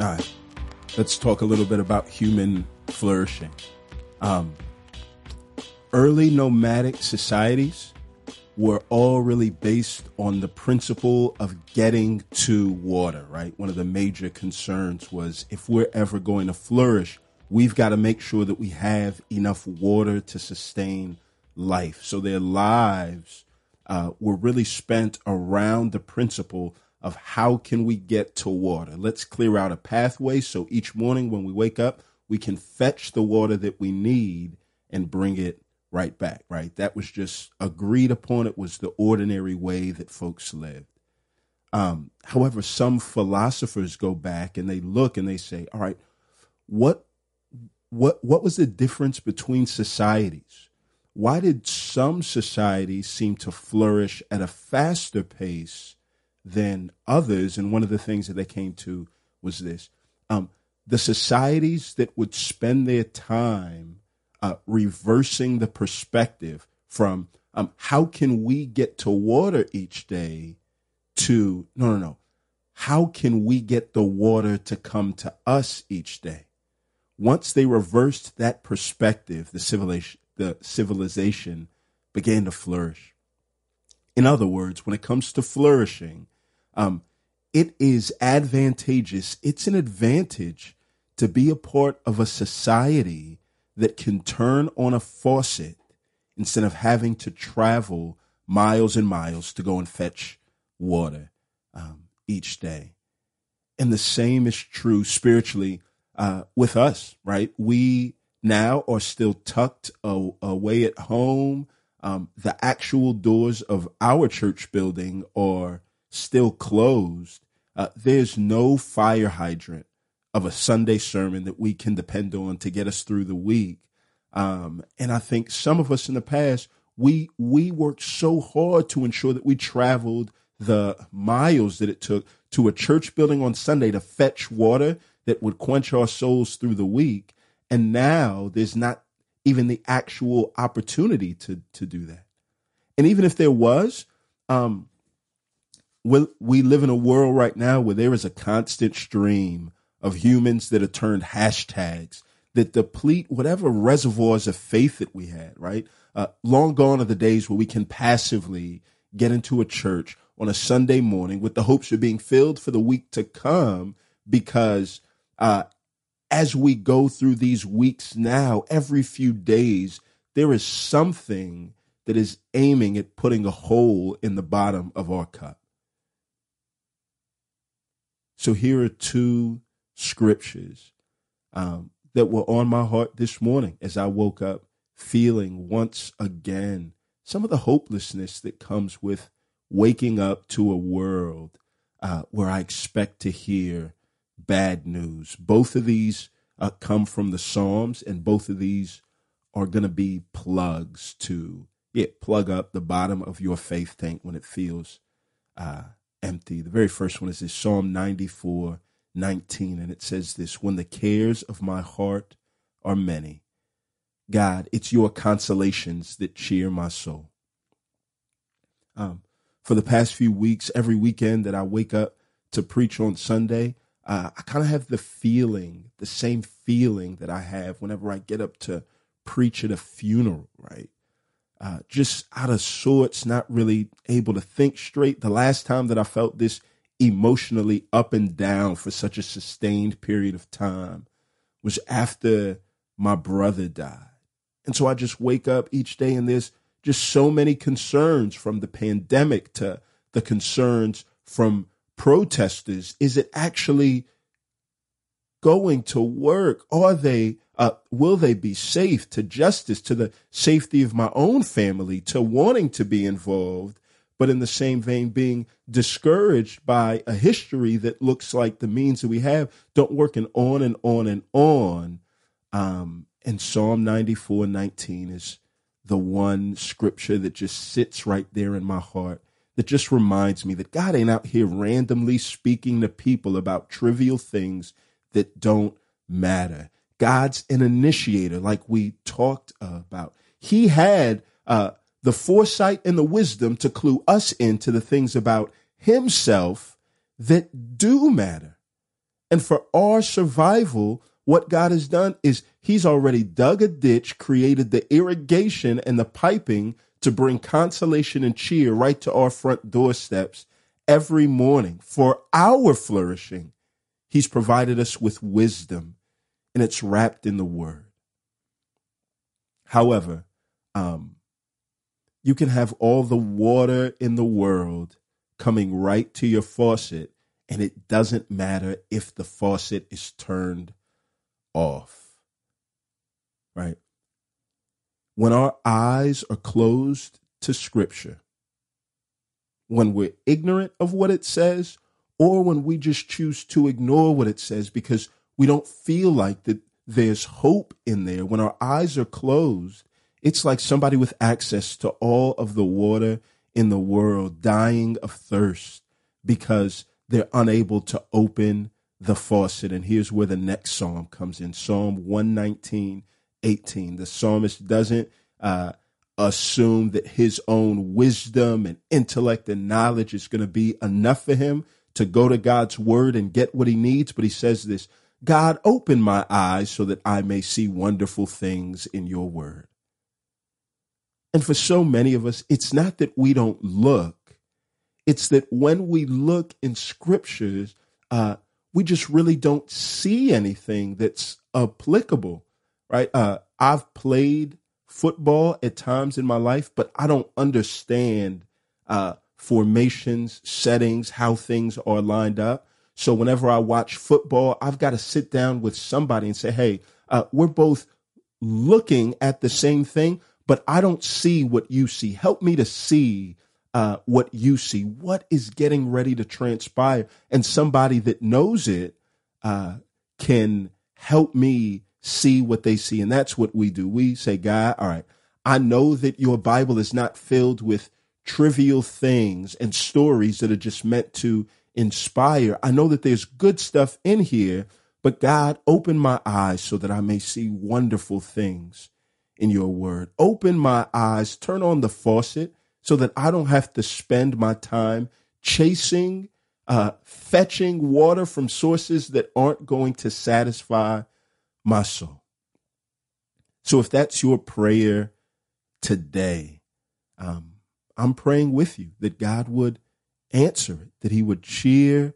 All right. Let's talk a little bit about human flourishing. Um, early nomadic societies were all really based on the principle of getting to water, right? One of the major concerns was if we're ever going to flourish, we've got to make sure that we have enough water to sustain life. So their lives uh, were really spent around the principle of how can we get to water. Let's clear out a pathway so each morning when we wake up, we can fetch the water that we need and bring it right back, right? That was just agreed upon. It was the ordinary way that folks lived. Um, however, some philosophers go back and they look and they say, all right, what what what was the difference between societies? Why did some societies seem to flourish at a faster pace than others? And one of the things that they came to was this. Um, the societies that would spend their time uh, reversing the perspective from um, how can we get to water each day to no, no, no. How can we get the water to come to us each day? Once they reversed that perspective, the civilization, the civilization began to flourish. In other words, when it comes to flourishing, um, it is advantageous. It's an advantage to be a part of a society that can turn on a faucet instead of having to travel miles and miles to go and fetch water um, each day. And the same is true spiritually uh, with us, right? We now are still tucked away at home. Um, the actual doors of our church building are still closed. Uh, there's no fire hydrant of a Sunday sermon that we can depend on to get us through the week. Um, and I think some of us in the past, we we worked so hard to ensure that we traveled the miles that it took to a church building on Sunday to fetch water that would quench our souls through the week. And now there's not even the actual opportunity to to do that. And even if there was, um, we, live in a world right now where there is a constant stream of humans that are turned hashtags that deplete whatever reservoirs of faith that we had, right? Uh, long gone are the days where we can passively get into a church on a Sunday morning with the hopes of being filled for the week to come because uh, as we go through these weeks now, every few days, there is something that is aiming at putting a hole in the bottom of our cup. So here are two scriptures um, that were on my heart this morning as I woke up, feeling once again some of the hopelessness that comes with waking up to a world uh, where I expect to hear bad news. Both of these uh, come from the Psalms, and both of these are going to be plugs to yeah, plug up the bottom of your faith tank when it feels uh, empty. The very first one is this Psalm 94 19, and it says this When the cares of my heart are many, God, it's your consolations that cheer my soul. Um, for the past few weeks, every weekend that I wake up to preach on Sunday, uh, I kind of have the feeling, the same feeling that I have whenever I get up to preach at a funeral, right? Uh, just out of sorts, not really able to think straight. The last time that I felt this emotionally up and down for such a sustained period of time was after my brother died. And so I just wake up each day and there's just so many concerns from the pandemic to the concerns from protesters. Is it actually going to work? Are they, uh, will they be safe to justice, to the safety of my own family, to wanting to be involved? but in the same vein, being discouraged by a history that looks like the means that we have don't work, and on and on and on. Um, and Psalm 94 19 is the one scripture that just sits right there in my heart that just reminds me that God ain't out here randomly speaking to people about trivial things that don't matter. God's an initiator, like we talked about. He had uh, the foresight and the wisdom to clue us into the things about himself that do matter. And for our survival, what God has done is He's already dug a ditch, created the irrigation and the piping to bring consolation and cheer right to our front doorsteps every morning for our flourishing. He's provided us with wisdom, and it's wrapped in the Word. However, um, you can have all the water in the world coming right to your faucet, and it doesn't matter if the faucet is turned off. Right? When our eyes are closed to Scripture, when we're ignorant of what it says, or when we just choose to ignore what it says because we don't feel like that there's hope in there, when our eyes are closed, it's like somebody with access to all of the water in the world dying of thirst because they're unable to open the faucet. And here's where the next psalm comes in Psalm 119, 18. The psalmist doesn't uh, assume that his own wisdom and intellect and knowledge is going to be enough for him to go to God's word and get what he needs. But he says this God, open my eyes so that I may see wonderful things in your word. And for so many of us, it's not that we don't look, it's that when we look in scriptures, uh, we just really don't see anything that's applicable, right? Uh, I've played football at times in my life, but I don't understand uh, formations, settings, how things are lined up. So whenever I watch football, I've got to sit down with somebody and say, hey, uh, we're both looking at the same thing, but I don't see what you see. Help me to see uh, what you see. What is getting ready to transpire? And somebody that knows it uh, can help me see what they see. And that's what we do. We say, God, all right, I know that your Bible is not filled with trivial things and stories that are just meant to inspire. I know that there's good stuff in here, but God, open my eyes so that I may see wonderful things in your word. Open my eyes, turn on the faucet so that I don't have to spend my time chasing, uh, fetching water from sources that aren't going to satisfy my soul. So if that's your prayer today, um, I'm praying with you that God would answer it, that He would cheer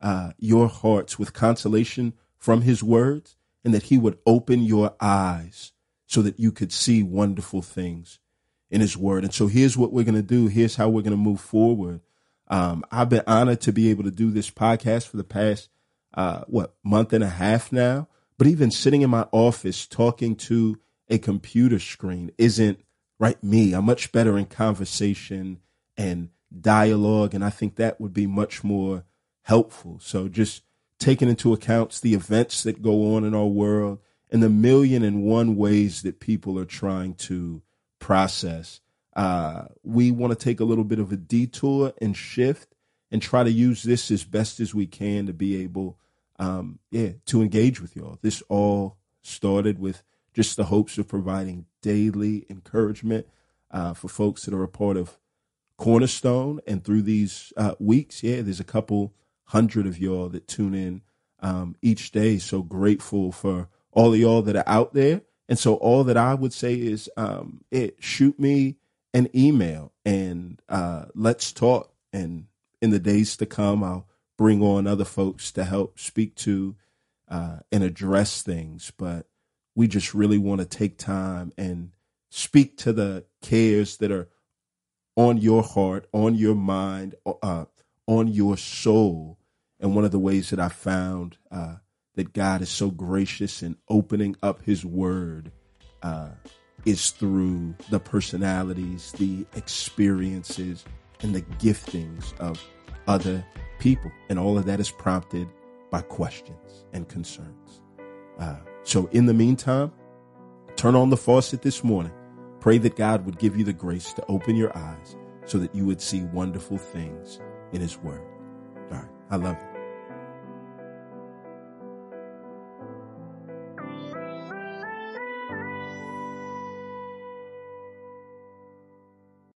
uh, your hearts with consolation from His words, and that He would open your eyes so that you could see wonderful things in his word. And so here's what we're going to do. Here's how we're going to move forward. Um, I've been honored to be able to do this podcast for the past, uh, what, month and a half now. But even sitting in my office talking to a computer screen isn't right me. I'm much better in conversation and dialogue. And I think that would be much more helpful. So just taking into account the events that go on in our world, and the million and one ways that people are trying to process. Uh, we want to take a little bit of a detour and shift and try to use this as best as we can to be able, um, yeah, to engage with y'all. This all started with just the hopes of providing daily encouragement uh, for folks that are a part of Cornerstone. And through these uh, weeks, yeah, there's a couple hundred of y'all that tune in um, each day. So grateful for all of y'all that are out there. And so all that I would say is um, it shoot me an email and uh, let's talk. And in the days to come, I'll bring on other folks to help speak to uh, and address things. But we just really want to take time and speak to the cares that are on your heart, on your mind, uh, on your soul. And one of the ways that I found uh, that God is so gracious in opening up His Word uh, is through the personalities, the experiences, and the giftings of other people. And all of that is prompted by questions and concerns. Uh, so, in the meantime, turn on the faucet this morning. Pray that God would give you the grace to open your eyes so that you would see wonderful things in His Word. All right. I love you.